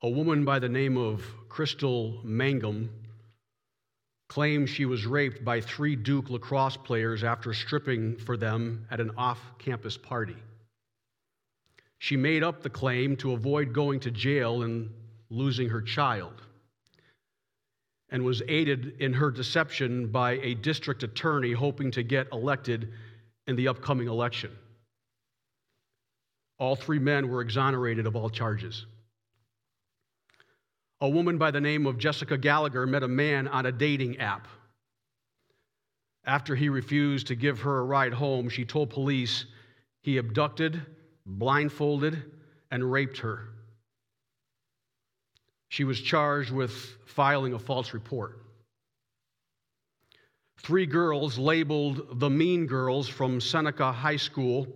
A woman by the name of Crystal Mangum claims she was raped by three Duke lacrosse players after stripping for them at an off campus party. She made up the claim to avoid going to jail and losing her child, and was aided in her deception by a district attorney hoping to get elected in the upcoming election. All three men were exonerated of all charges. A woman by the name of Jessica Gallagher met a man on a dating app. After he refused to give her a ride home, she told police he abducted, blindfolded, and raped her. She was charged with filing a false report. Three girls, labeled the Mean Girls from Seneca High School,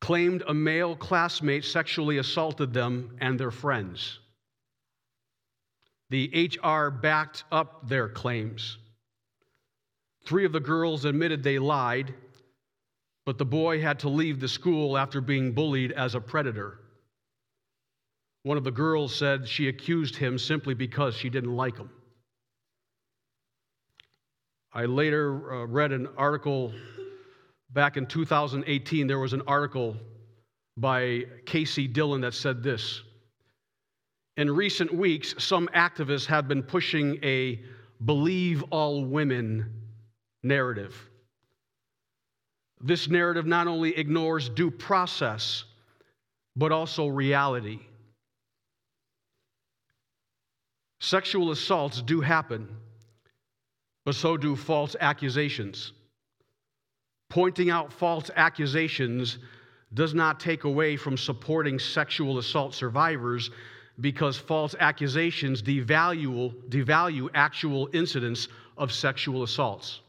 claimed a male classmate sexually assaulted them and their friends. The HR backed up their claims. Three of the girls admitted they lied, but the boy had to leave the school after being bullied as a predator. One of the girls said she accused him simply because she didn't like him. I later uh, read an article back in 2018. There was an article by Casey Dillon that said this in recent weeks, some activists have been pushing a believe all women narrative. This narrative not only ignores due process, but also reality. Sexual assaults do happen, but so do false accusations. Pointing out false accusations does not take away from supporting sexual assault survivors because false accusations devalue, devalue actual incidents of sexual assaults.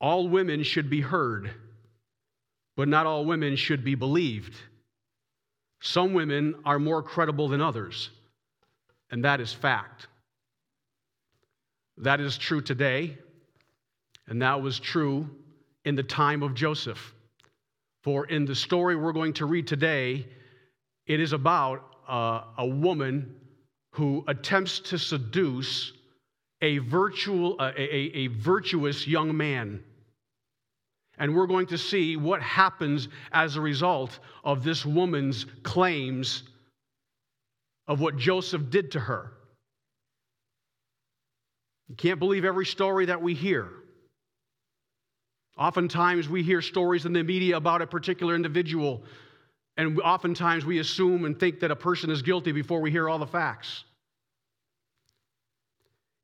All women should be heard, but not all women should be believed. Some women are more credible than others, and that is fact. That is true today, and that was true in the time of Joseph. For in the story we're going to read today, it is about uh, a woman who attempts to seduce a, virtual, a, a virtuous young man. And we're going to see what happens as a result of this woman's claims of what Joseph did to her. You can't believe every story that we hear. Oftentimes, we hear stories in the media about a particular individual and oftentimes we assume and think that a person is guilty before we hear all the facts.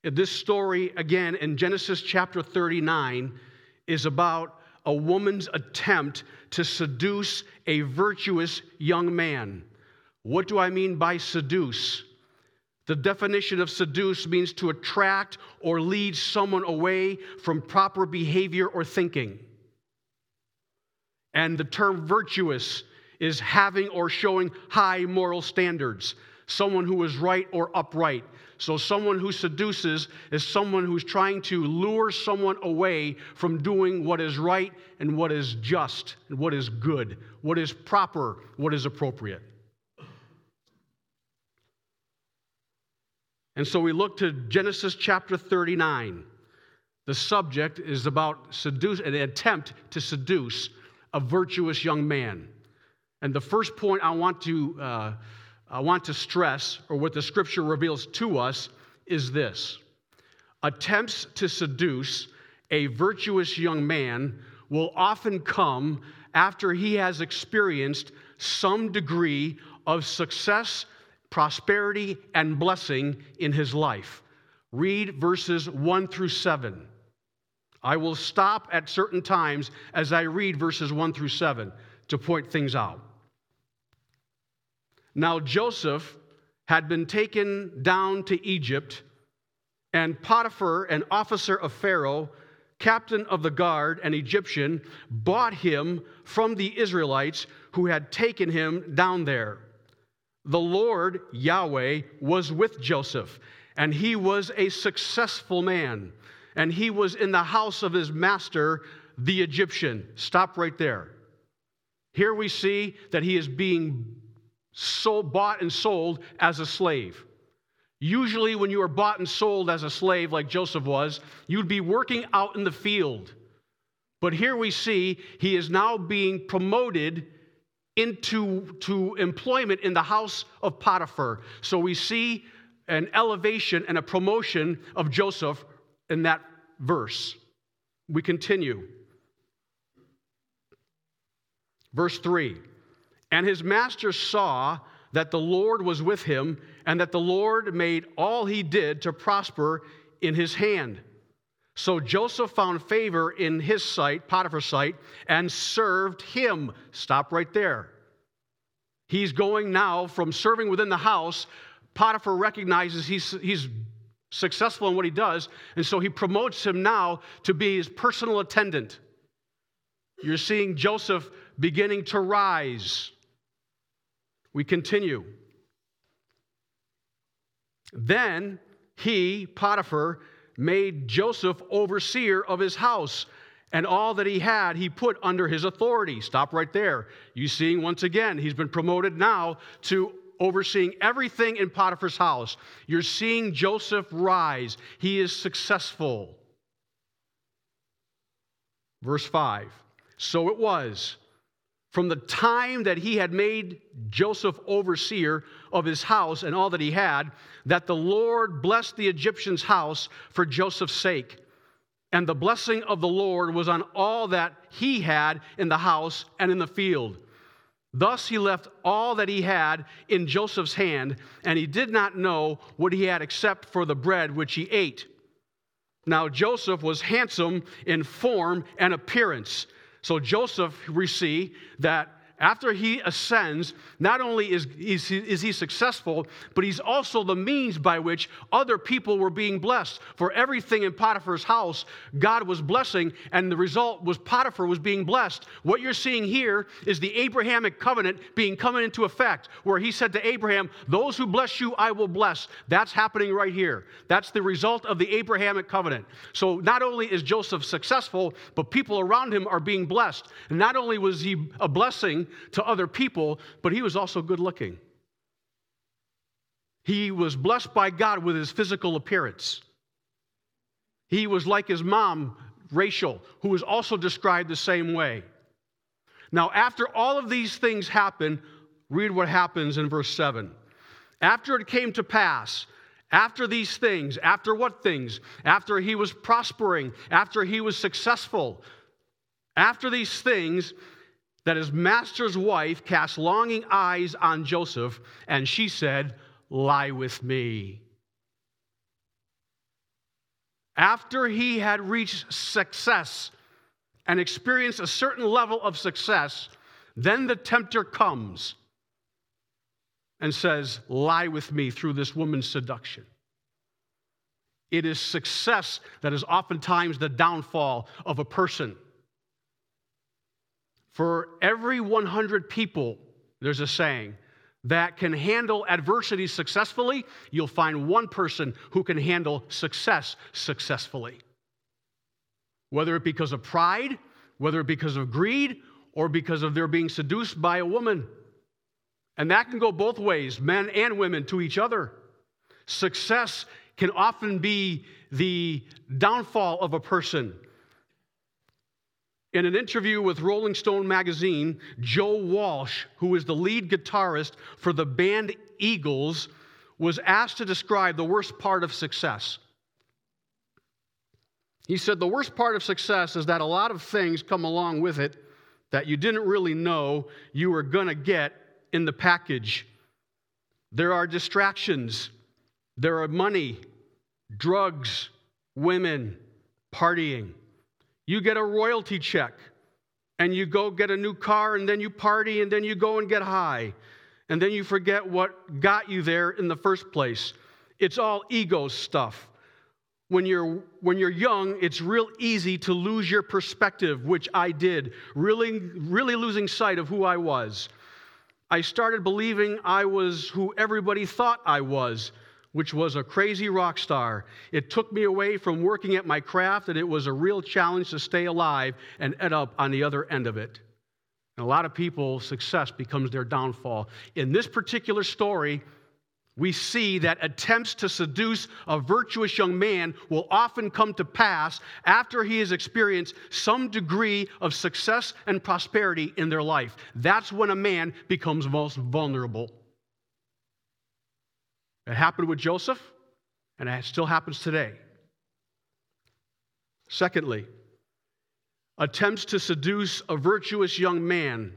This story, again, in Genesis chapter 39, is about a woman's attempt to seduce a virtuous young man. What do I mean by seduce? The definition of seduce means to attract or lead someone away from proper behavior or thinking. And the term virtuous is having or showing high moral standards, someone who is right or upright. So, someone who seduces is someone who's trying to lure someone away from doing what is right and what is just and what is good, what is proper, what is appropriate. And so we look to Genesis chapter 39. The subject is about seduce, an attempt to seduce a virtuous young man. And the first point I want to, uh, I want to stress, or what the scripture reveals to us, is this attempts to seduce a virtuous young man will often come after he has experienced some degree of success, prosperity, and blessing in his life. Read verses 1 through 7. I will stop at certain times as I read verses 1 through 7 to point things out. Now, Joseph had been taken down to Egypt, and Potiphar, an officer of Pharaoh, captain of the guard, an Egyptian, bought him from the Israelites who had taken him down there. The Lord, Yahweh, was with Joseph, and he was a successful man, and he was in the house of his master, the Egyptian. Stop right there. Here we see that he is being sold, bought and sold as a slave. Usually, when you are bought and sold as a slave, like Joseph was, you'd be working out in the field. But here we see he is now being promoted into to employment in the house of Potiphar. So we see an elevation and a promotion of Joseph in that verse. We continue. Verse 3 And his master saw that the Lord was with him, and that the Lord made all he did to prosper in his hand. So Joseph found favor in his sight, Potiphar's sight, and served him. Stop right there. He's going now from serving within the house. Potiphar recognizes he's, he's successful in what he does, and so he promotes him now to be his personal attendant. You're seeing Joseph beginning to rise. We continue. Then he, Potiphar, made Joseph overseer of his house, and all that he had he put under his authority. Stop right there. You seeing once again, he's been promoted now to overseeing everything in Potiphar's house. You're seeing Joseph rise. He is successful. Verse 5 So it was from the time that he had made Joseph overseer of his house and all that he had, that the Lord blessed the Egyptian's house for Joseph's sake. And the blessing of the Lord was on all that he had in the house and in the field. Thus he left all that he had in Joseph's hand, and he did not know what he had except for the bread which he ate. Now Joseph was handsome in form and appearance so Joseph, we see that after he ascends, not only is, is, is, he successful, but he's also the means by which other people were being blessed. For everything in Potiphar's house, God was blessing, and the result was Potiphar was being blessed. What you're seeing here is the Abrahamic covenant being coming into effect, where he said to Abraham, Those who bless you, I will bless. That's happening right here. That's the result of the Abrahamic covenant. So not only is Joseph successful, but people around him are being blessed. And not only was he a blessing, to other people, but he was also good looking. He was blessed by God with his physical appearance. He was like his mom, Rachel, who was also described the same way. Now, after all of these things happen, read what happens in verse 7. After it came to pass, after these things, after what things? After he was prospering, after he was successful, after these things, that his master's wife cast longing eyes on Joseph, and she said, Lie with me. After he had reached success and experienced a certain level of success, then the tempter comes and says, Lie with me through this woman's seduction. It is success that is oftentimes the downfall of a person. For every 100 people, there's a saying, that can handle adversity successfully, you'll find one person who can handle success successfully. Whether it because of pride, whether it because of greed, or because of their being seduced by a woman. And that can go both ways, men and women to each other. Success can often be the downfall of a person in an interview with Rolling Stone magazine, Joe Walsh, who is the lead guitarist for the band Eagles, was asked to describe the worst part of success. He said, The worst part of success is that a lot of things come along with it that you didn't really know you were going to get in the package. There are distractions, there are money, drugs, women, partying. You get a royalty check and you go get a new car and then you party and then you go and get high and then you forget what got you there in the first place. It's all ego stuff. When you're, when you're young, it's real easy to lose your perspective, which I did, really, really losing sight of who I was. I started believing I was who everybody thought I was which was a crazy rock star. It took me away from working at my craft, and it was a real challenge to stay alive and end up on the other end of it. And a lot of people, success becomes their downfall. In this particular story, we see that attempts to seduce a virtuous young man will often come to pass after he has experienced some degree of success and prosperity in their life. That's when a man becomes most vulnerable. It happened with Joseph, and it still happens today. Secondly, attempts to seduce a virtuous young man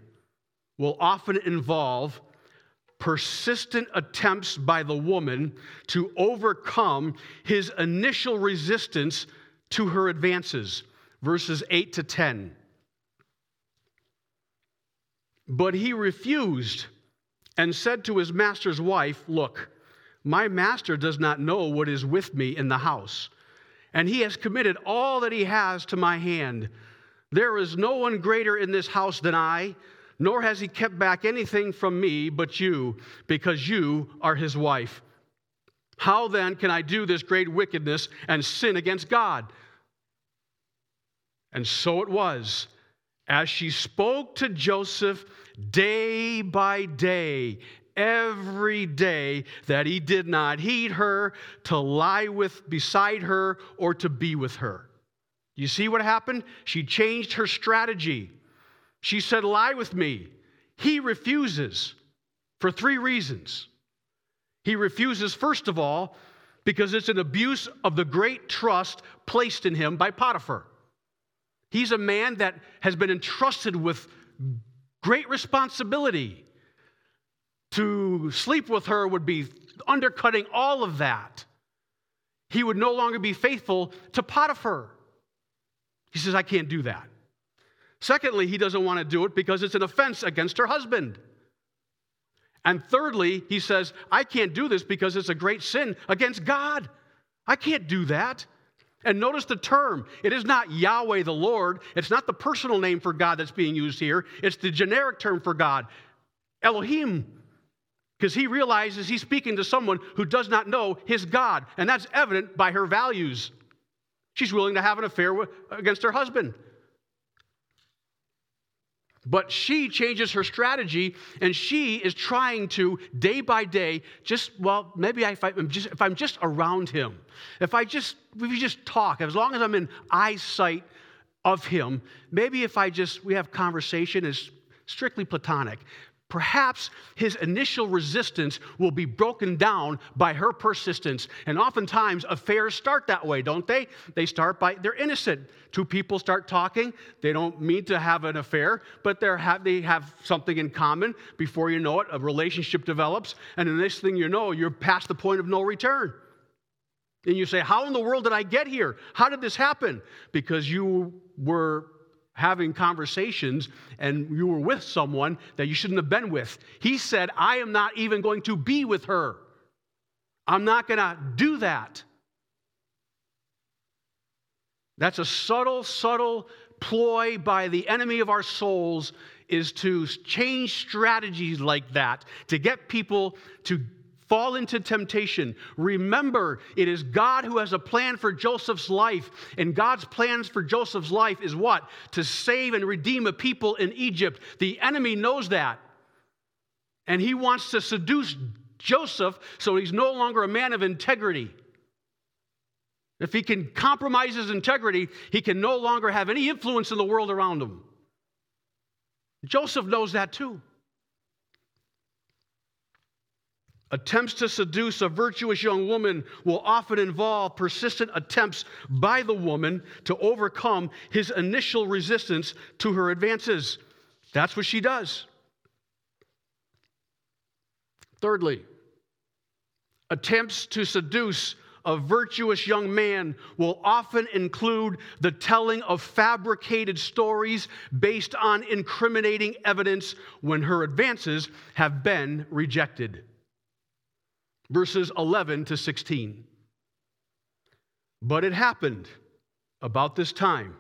will often involve persistent attempts by the woman to overcome his initial resistance to her advances. Verses 8 to 10. But he refused and said to his master's wife, Look, my master does not know what is with me in the house, and he has committed all that he has to my hand. There is no one greater in this house than I nor has he kept back anything from me but you, because you are his wife. How then can I do this great wickedness and sin against God? And so it was, as she spoke to Joseph day by day, every day, that he did not heed her to lie with beside her or to be with her. You see what happened? She changed her strategy. She said, Lie with me. He refuses for three reasons. He refuses, first of all, because it's an abuse of the great trust placed in him by Potiphar. He's a man that has been entrusted with great responsibility. To sleep with her would be undercutting all of that. He would no longer be faithful to Potiphar. He says, I can't do that. Secondly, he doesn't want to do it because it's an offense against her husband. And thirdly, he says, I can't do this because it's a great sin against God. I can't do that. And notice the term. It is not Yahweh the Lord. It's not the personal name for God that's being used here. It's the generic term for God, Elohim. Because he realizes he's speaking to someone who does not know his God. And that's evident by her values. She's willing to have an affair against her husband. But she changes her strategy and she is trying to, day by day, just, well, maybe if, I, am just, if I'm just around him, if I just, if we just talk, as long as I'm in eyesight of him, maybe if I just, we have conversation is strictly platonic perhaps his initial resistance will be broken down by her persistence. And oftentimes, affairs start that way, don't they? They start by, they're innocent. Two people start talking. They don't mean to have an affair, but they have, they have something in common. Before you know it, a relationship develops. And the next thing you know, you're past the point of no return. And you say, How in the world did I get here? How did this happen? Because you were having conversations and you were with someone that you shouldn't have been with. He said, I am not even going to be with her. I'm not going to do that. That's a subtle, subtle ploy by the enemy of our souls is to change strategies like that to get people to fall into temptation. Remember, it is God who has a plan for Joseph's life. And God's plans for Joseph's life is what? To save and redeem a people in Egypt. The enemy knows that. And he wants to seduce Joseph so he's no longer a man of integrity. If he can compromise his integrity, he can no longer have any influence in the world around him. Joseph knows that too. Attempts to seduce a virtuous young woman will often involve persistent attempts by the woman to overcome his initial resistance to her advances. That's what she does. Thirdly, attempts to seduce a virtuous young man will often include the telling of fabricated stories based on incriminating evidence when her advances have been rejected verses 11 to 16. But it happened about this time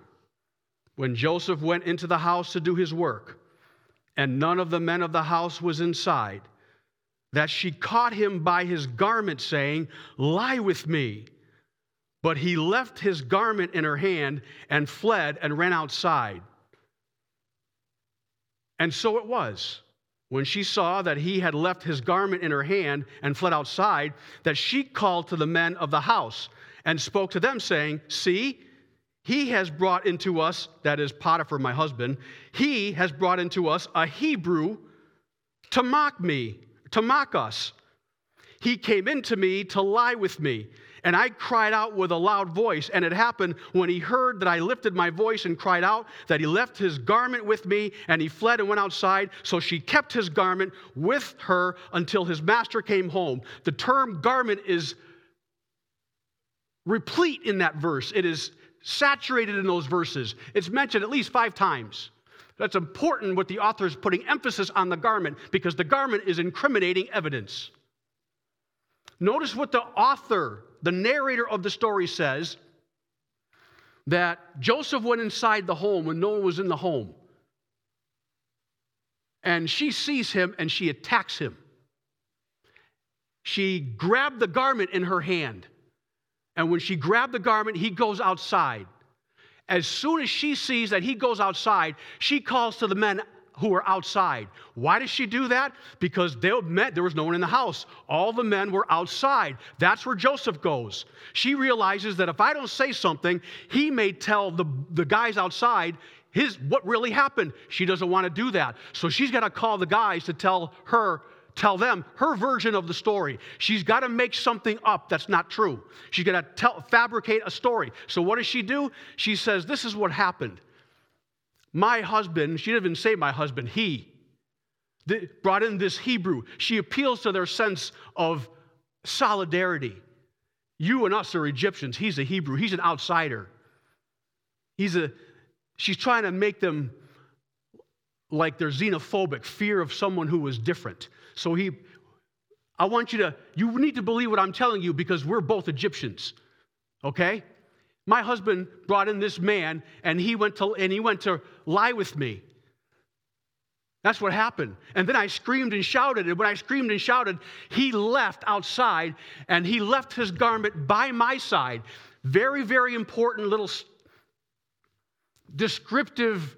when Joseph went into the house to do his work, and none of the men of the house was inside, that she caught him by his garment, saying, Lie with me. But he left his garment in her hand and fled and ran outside. And so it was. When she saw that he had left his garment in her hand and fled outside, that she called to the men of the house and spoke to them, saying, See, he has brought into us, that is Potiphar, my husband, he has brought into us a Hebrew to mock me, to mock us. He came into me to lie with me. And I cried out with a loud voice. And it happened when he heard that I lifted my voice and cried out that he left his garment with me and he fled and went outside. So she kept his garment with her until his master came home. The term garment is replete in that verse, it is saturated in those verses. It's mentioned at least five times. That's important what the author is putting emphasis on the garment because the garment is incriminating evidence. Notice what the author, the narrator of the story says that Joseph went inside the home when no one was in the home. And she sees him and she attacks him. She grabbed the garment in her hand. And when she grabbed the garment, he goes outside. As soon as she sees that he goes outside, she calls to the men who are outside. Why does she do that? Because they met, there was no one in the house. All the men were outside. That's where Joseph goes. She realizes that if I don't say something, he may tell the, the guys outside his what really happened. She doesn't want to do that. So she's got to call the guys to tell her tell them her version of the story. She's got to make something up that's not true. She's got to fabricate a story. So what does she do? She says, This is what happened. My husband, she didn't even say my husband, he brought in this Hebrew. She appeals to their sense of solidarity. You and us are Egyptians. He's a Hebrew. He's an outsider. He's a, she's trying to make them like they're xenophobic, fear of someone who is different. So he, I want you to, you need to believe what I'm telling you because we're both Egyptians. Okay? My husband brought in this man and he went to and he went to lie with me. That's what happened. And then I screamed and shouted. And when I screamed and shouted, he left outside and he left his garment by my side. Very, very important little descriptive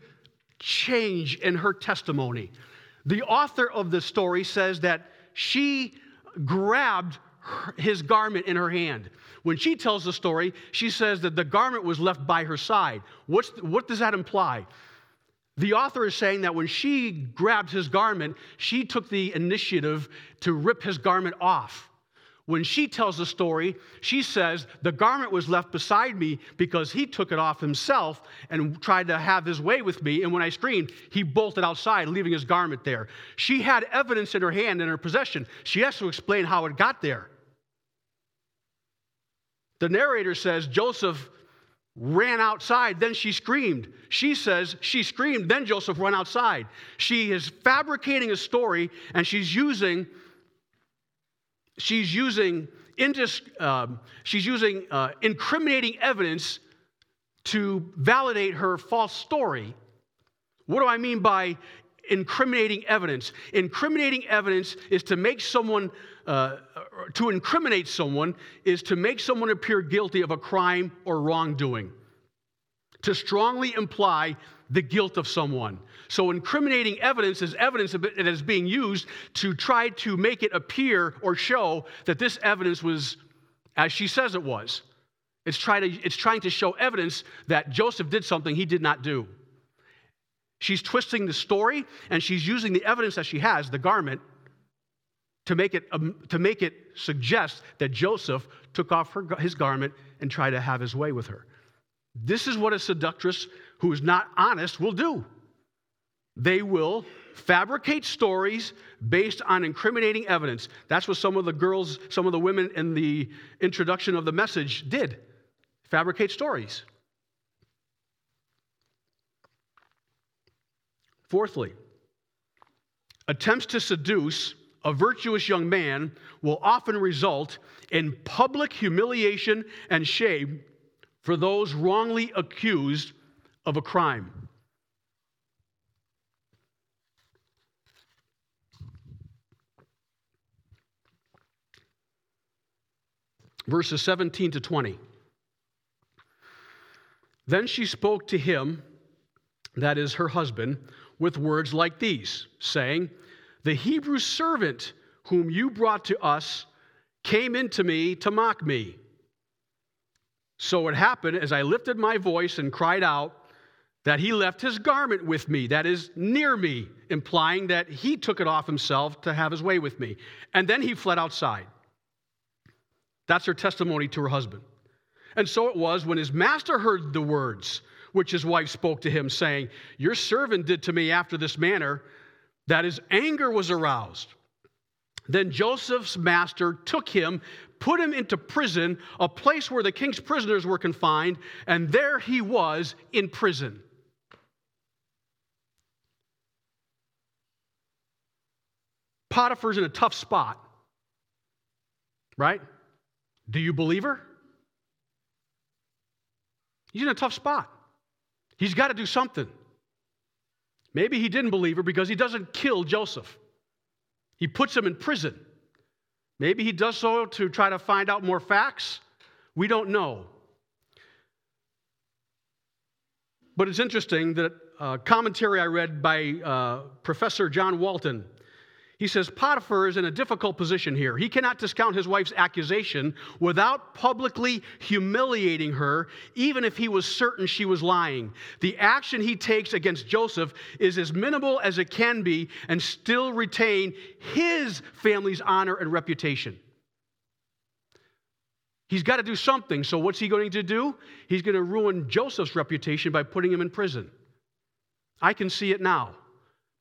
change in her testimony. The author of the story says that she grabbed his garment in her hand. When she tells the story, she says that the garment was left by her side. What's, what does that imply? The author is saying that when she grabbed his garment, she took the initiative to rip his garment off. When she tells the story, she says, The garment was left beside me because he took it off himself and tried to have his way with me. And when I screamed, he bolted outside, leaving his garment there. She had evidence in her hand, in her possession. She has to explain how it got there. The narrator says Joseph ran outside, then she screamed. She says she screamed, then Joseph ran outside. She is fabricating a story and she's using she's using indis, um, she's using uh, incriminating evidence to validate her false story. What do I mean by incriminating evidence? Incriminating evidence is to make someone uh, to incriminate someone is to make someone appear guilty of a crime or wrongdoing, to strongly imply the guilt of someone. So, incriminating evidence is evidence that is being used to try to make it appear or show that this evidence was as she says it was. It's trying to, it's trying to show evidence that Joseph did something he did not do. She's twisting the story and she's using the evidence that she has, the garment, to make it, um, to make it suggest that Joseph took off her, his garment and tried to have his way with her. This is what a seductress who is not honest will do. They will fabricate stories based on incriminating evidence. That's what some of the girls, some of the women in the introduction of the message did fabricate stories. Fourthly, attempts to seduce a virtuous young man will often result in public humiliation and shame for those wrongly accused of a crime. Verses 17 to 20. Then she spoke to him, that is her husband, with words like these, saying, The Hebrew servant whom you brought to us came into me to mock me. So it happened as I lifted my voice and cried out that he left his garment with me, that is, near me, implying that he took it off himself to have his way with me. And then he fled outside. That's her testimony to her husband. And so it was when his master heard the words which his wife spoke to him, saying, Your servant did to me after this manner, that his anger was aroused. Then Joseph's master took him, put him into prison, a place where the king's prisoners were confined, and there he was in prison. Potiphar's in a tough spot, right? Do you believe her? He's in a tough spot. He's got to do something. Maybe he didn't believe her because he doesn't kill Joseph. He puts him in prison. Maybe he does so to try to find out more facts. We don't know. But it's interesting that a commentary I read by uh, Professor John Walton he says Potiphar is in a difficult position here. He cannot discount his wife's accusation without publicly humiliating her, even if he was certain she was lying. The action he takes against Joseph is as minimal as it can be and still retain his family's honor and reputation. He's got to do something. So, what's he going to do? He's going to ruin Joseph's reputation by putting him in prison. I can see it now.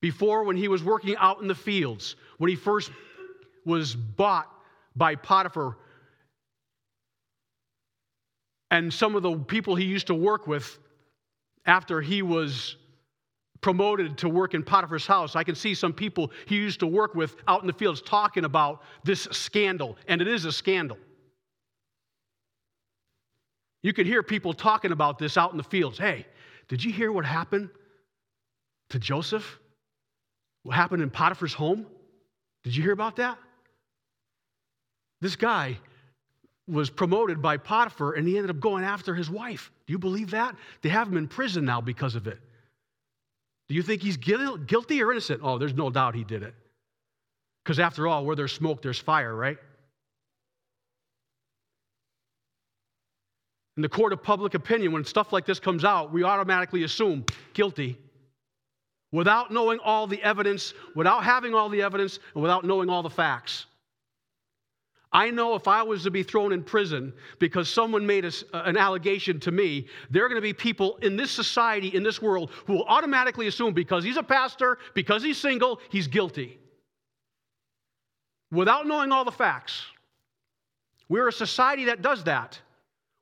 Before, when he was working out in the fields, when he first was bought by Potiphar, and some of the people he used to work with after he was promoted to work in Potiphar's house, I can see some people he used to work with out in the fields talking about this scandal, and it is a scandal. You could hear people talking about this out in the fields. Hey, did you hear what happened to Joseph? What happened in Potiphar's home? Did you hear about that? This guy was promoted by Potiphar and he ended up going after his wife. Do you believe that? They have him in prison now because of it. Do you think he's guilty or innocent? Oh, there's no doubt he did it. Because after all, where there's smoke, there's fire, right? In the court of public opinion, when stuff like this comes out, we automatically assume guilty without knowing all the evidence, without having all the evidence, and without knowing all the facts. I know if I was to be thrown in prison because someone made a, an allegation to me, there are going to be people in this society, in this world, who will automatically assume because he's a pastor, because he's single, he's guilty. Without knowing all the facts. We're a society that does that.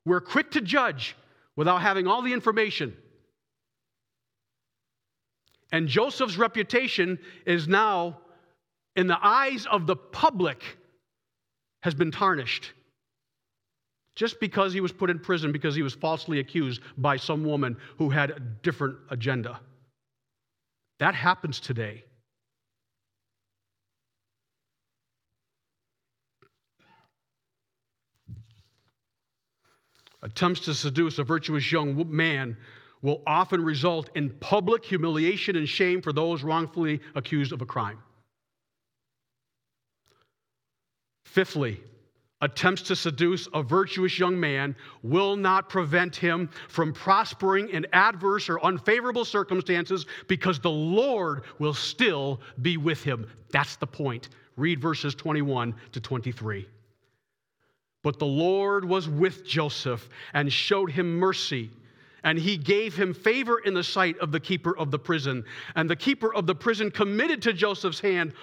We're quick to judge without having all the information. And Joseph's reputation is now, in the eyes of the public, has been tarnished. Just because he was put in prison because he was falsely accused by some woman who had a different agenda. That happens today. Attempts to seduce a virtuous young man will often result in public humiliation and shame for those wrongfully accused of a crime. Fifthly, attempts to seduce a virtuous young man will not prevent him from prospering in adverse or unfavorable circumstances because the Lord will still be with him. That's the point. Read verses 21 to 23. But the Lord was with Joseph and showed him mercy and he gave him favor in the sight of the keeper of the prison. And the keeper of the prison committed to Joseph's hand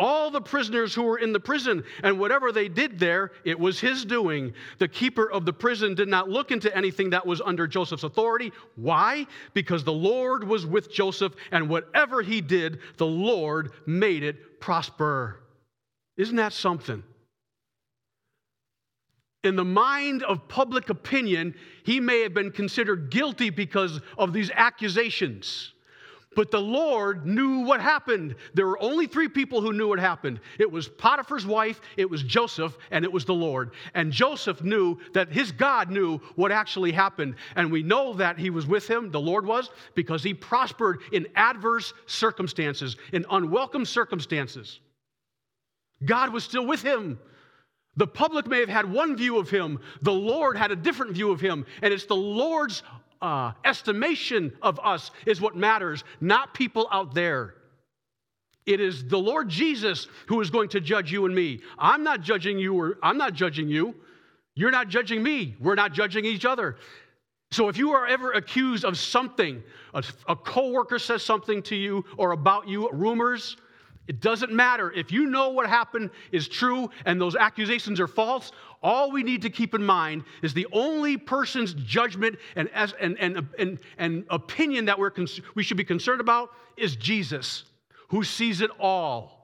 all the prisoners who were in the prison, and whatever they did there, it was his doing. The keeper of the prison did not look into anything that was under Joseph's authority. Why? Because the Lord was with Joseph, and whatever he did, the Lord made it prosper. Isn't that something? In the mind of public opinion, he may have been considered guilty because of these accusations. But the Lord knew what happened. There were only three people who knew what happened it was Potiphar's wife, it was Joseph, and it was the Lord. And Joseph knew that his God knew what actually happened. And we know that he was with him, the Lord was, because he prospered in adverse circumstances, in unwelcome circumstances. God was still with him. The public may have had one view of him, the Lord had a different view of him, and it's the Lord's uh, estimation of us is what matters, not people out there. It is the Lord Jesus who is going to judge you and me. I'm not judging you, or I'm not judging you. You're not judging me. We're not judging each other. So if you are ever accused of something, a, a coworker says something to you or about you, rumors, it doesn't matter. If you know what happened is true and those accusations are false, all we need to keep in mind is the only person's judgment and, and, and, and, and opinion that we're, we should be concerned about is Jesus, who sees it all.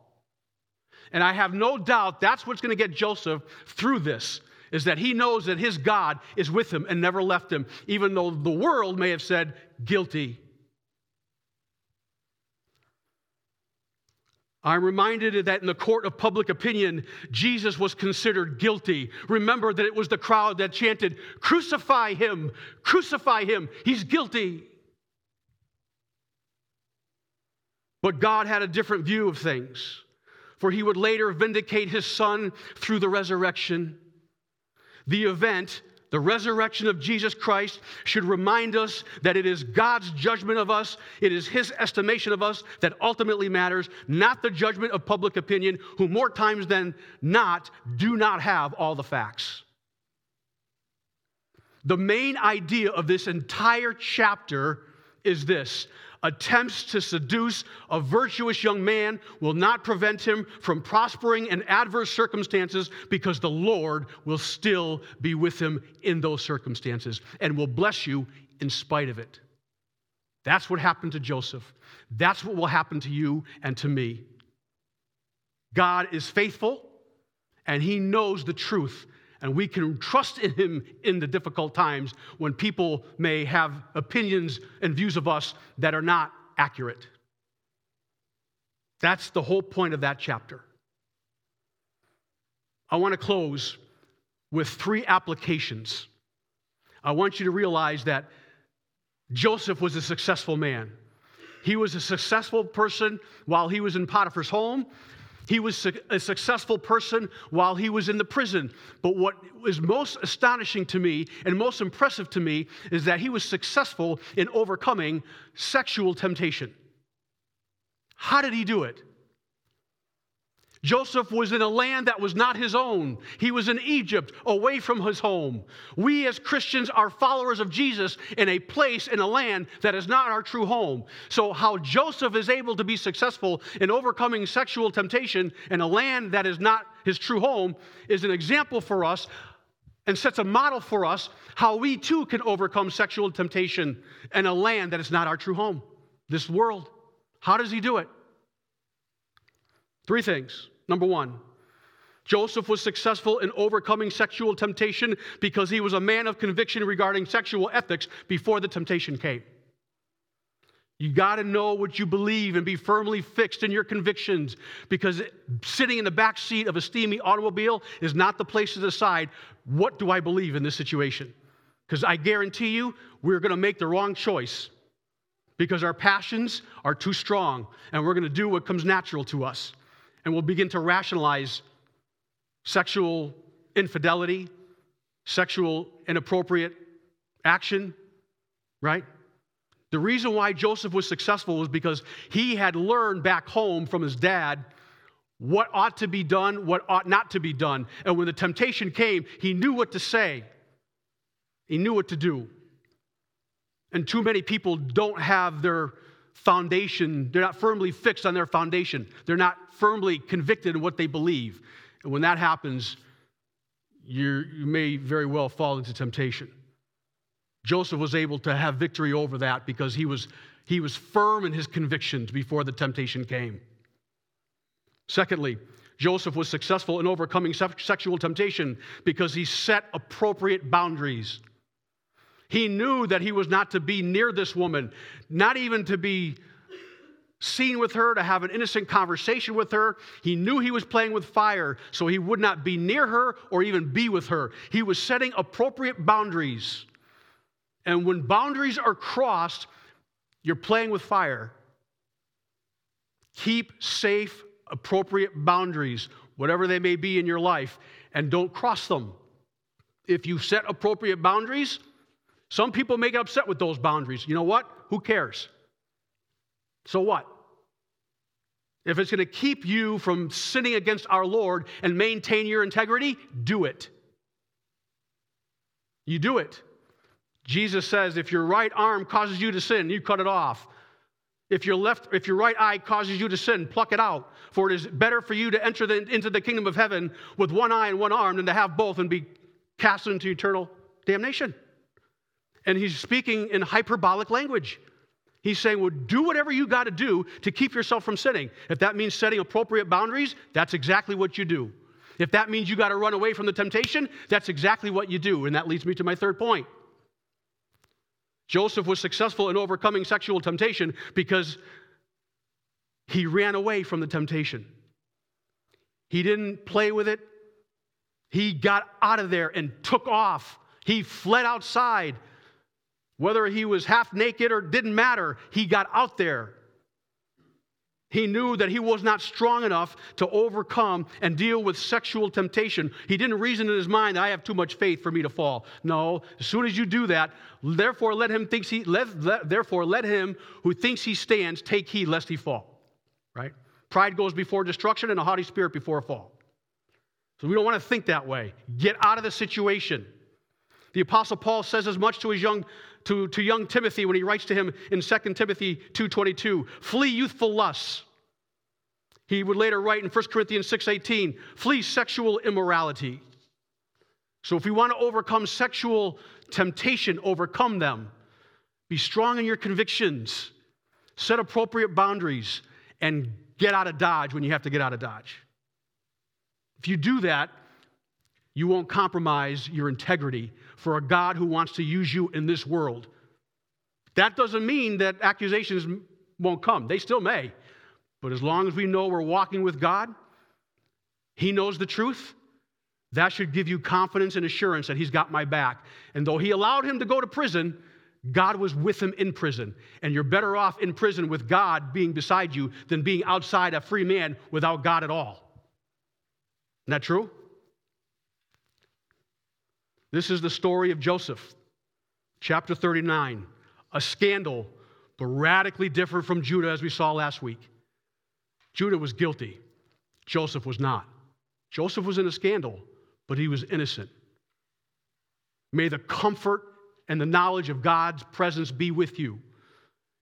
And I have no doubt that's what's going to get Joseph through this is that he knows that his God is with him and never left him, even though the world may have said guilty. I'm reminded that in the court of public opinion, Jesus was considered guilty. Remember that it was the crowd that chanted, Crucify him, crucify him, he's guilty. But God had a different view of things, for he would later vindicate his son through the resurrection. The event the resurrection of Jesus Christ should remind us that it is God's judgment of us, it is His estimation of us that ultimately matters, not the judgment of public opinion, who more times than not do not have all the facts. The main idea of this entire chapter is this attempts to seduce a virtuous young man will not prevent him from prospering in adverse circumstances because the Lord will still be with him in those circumstances and will bless you in spite of it. That's what happened to Joseph. That's what will happen to you and to me. God is faithful and he knows the truth and we can trust in him in the difficult times when people may have opinions and views of us that are not accurate. That's the whole point of that chapter. I want to close with three applications. I want you to realize that Joseph was a successful man. He was a successful person while he was in Potiphar's home. He was a successful person while he was in the prison. But what is most astonishing to me and most impressive to me is that he was successful in overcoming sexual temptation. How did he do it? Joseph was in a land that was not his own. He was in Egypt, away from his home. We as Christians are followers of Jesus in a place, in a land that is not our true home. So, how Joseph is able to be successful in overcoming sexual temptation in a land that is not his true home is an example for us and sets a model for us how we too can overcome sexual temptation in a land that is not our true home, this world. How does he do it? Three things. Number one, Joseph was successful in overcoming sexual temptation because he was a man of conviction regarding sexual ethics before the temptation came. You got to know what you believe and be firmly fixed in your convictions because sitting in the back seat of a steamy automobile is not the place to decide what do I believe in this situation. Because I guarantee you, we're going to make the wrong choice because our passions are too strong and we're going to do what comes natural to us and we'll begin to rationalize sexual infidelity, sexual inappropriate action, right? The reason why Joseph was successful was because he had learned back home from his dad what ought to be done, what ought not to be done. And when the temptation came, he knew what to say, he knew what to do. And too many people don't have their foundation, they're not firmly fixed on their foundation. They're not firmly convicted in what they believe. And when that happens, you may very well fall into temptation. Joseph was able to have victory over that because he was, he was firm in his convictions before the temptation came. Secondly, Joseph was successful in overcoming sexual temptation because he set appropriate boundaries. He knew that he was not to be near this woman, not even to be seen with her, to have an innocent conversation with her. He knew he was playing with fire, so he would not be near her or even be with her. He was setting appropriate boundaries. And when boundaries are crossed, you're playing with fire. Keep safe, appropriate boundaries, whatever they may be in your life, and don't cross them. If you set appropriate boundaries, some people may get upset with those boundaries. You know what? Who cares? So what? If it's going to keep you from sinning against our Lord and maintain your integrity, do it. You do it. Jesus says if your right arm causes you to sin, you cut it off. If your left, if your right eye causes you to sin, pluck it out. For it is better for you to enter the, into the kingdom of heaven with one eye and one arm than to have both and be cast into eternal damnation. And he's speaking in hyperbolic language. He's saying, well, do whatever you got to do to keep yourself from sinning. If that means setting appropriate boundaries, that's exactly what you do. If that means you got to run away from the temptation, that's exactly what you do. And that leads me to my third point. Joseph was successful in overcoming sexual temptation because he ran away from the temptation. He didn't play with it. He got out of there and took off. He fled outside. Whether he was half naked or didn't matter, he got out there. He knew that he was not strong enough to overcome and deal with sexual temptation. He didn't reason in his mind, I have too much faith for me to fall. No, as soon as you do that, therefore let him thinks he let, let, therefore let him who thinks he stands take heed lest he fall. Right? Pride goes before destruction and a haughty spirit before a fall. So we don't want to think that way. Get out of the situation. The apostle Paul says as much to his young to, to young Timothy when he writes to him in 2 Timothy 2.22, flee youthful lusts. He would later write in 1 Corinthians 6.18, flee sexual immorality. So if we want to overcome sexual temptation, overcome them. Be strong in your convictions. Set appropriate boundaries and get out of Dodge when you have to get out of Dodge. If you do that, you won't compromise your integrity for a God who wants to use you in this world. That doesn't mean that accusations won't come, they still may. But as long as we know we're walking with God, He knows the truth, that should give you confidence and assurance that He's got my back. And though He allowed him to go to prison, God was with him in prison. And you're better off in prison with God being beside you than being outside a free man without God at all. Isn't that true? This is the story of Joseph, chapter 39. A scandal, but radically different from Judah, as we saw last week. Judah was guilty, Joseph was not. Joseph was in a scandal, but he was innocent. May the comfort and the knowledge of God's presence be with you.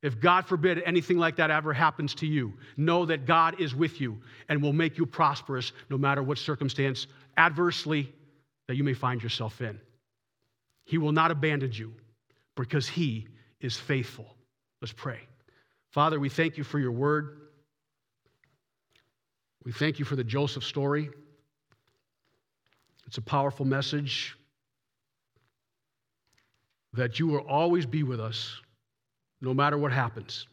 If God forbid anything like that ever happens to you, know that God is with you and will make you prosperous no matter what circumstance adversely that you may find yourself in. He will not abandon you because He is faithful. Let's pray. Father, we thank you for your word. We thank you for the Joseph story. It's a powerful message that you will always be with us no matter what happens.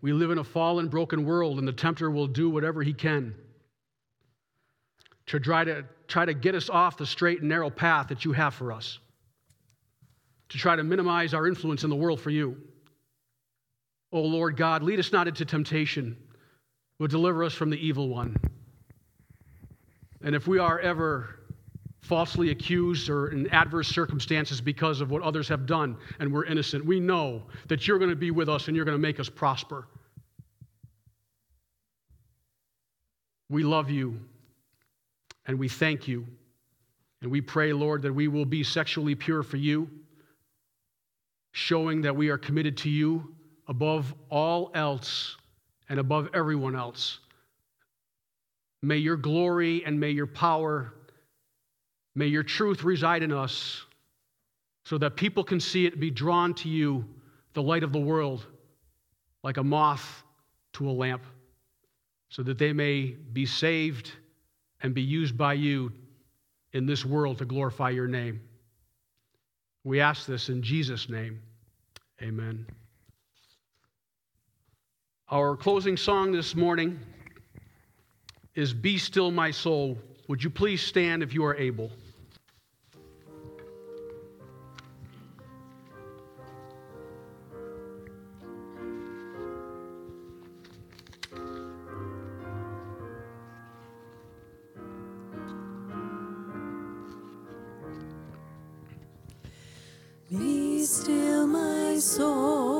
We live in a fallen, broken world, and the tempter will do whatever he can to try to try to get us off the straight and narrow path that you have for us, to try to minimize our influence in the world for you. Oh Lord God, lead us not into temptation, but deliver us from the evil one. And if we are ever falsely accused or in adverse circumstances because of what others have done and we're innocent, we know that you're going to be with us and you're going to make us prosper. We love you. And we thank you. And we pray, Lord, that we will be sexually pure for you, showing that we are committed to you above all else and above everyone else. May your glory and may your power, may your truth reside in us so that people can see it, be drawn to you, the light of the world, like a moth to a lamp, so that they may be saved and be used by you in this world to glorify your name. We ask this in Jesus' name. Amen. Our closing song this morning is Be Still My Soul. Would you please stand if you are able? Be still, my soul.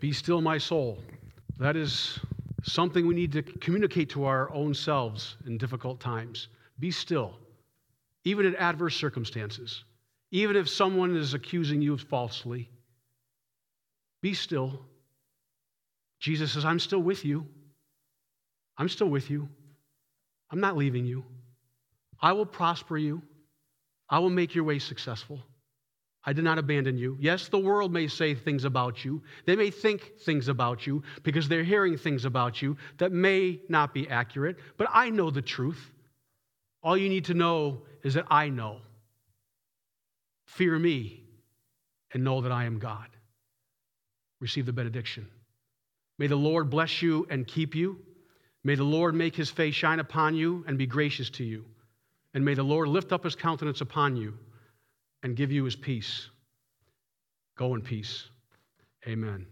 Be still, my soul. That is something we need to communicate to our own selves in difficult times. Be still, even in adverse circumstances. Even if someone is accusing you falsely, be still. Jesus says, I'm still with you. I'm still with you. I'm not leaving you. I will prosper you. I will make your way successful. I did not abandon you. Yes, the world may say things about you. They may think things about you because they're hearing things about you that may not be accurate, but I know the truth. All you need to know is that I know. Fear me and know that I am God. Receive the benediction. May the Lord bless you and keep you. May the Lord make his face shine upon you and be gracious to you. And may the Lord lift up his countenance upon you and give you his peace. Go in peace. Amen.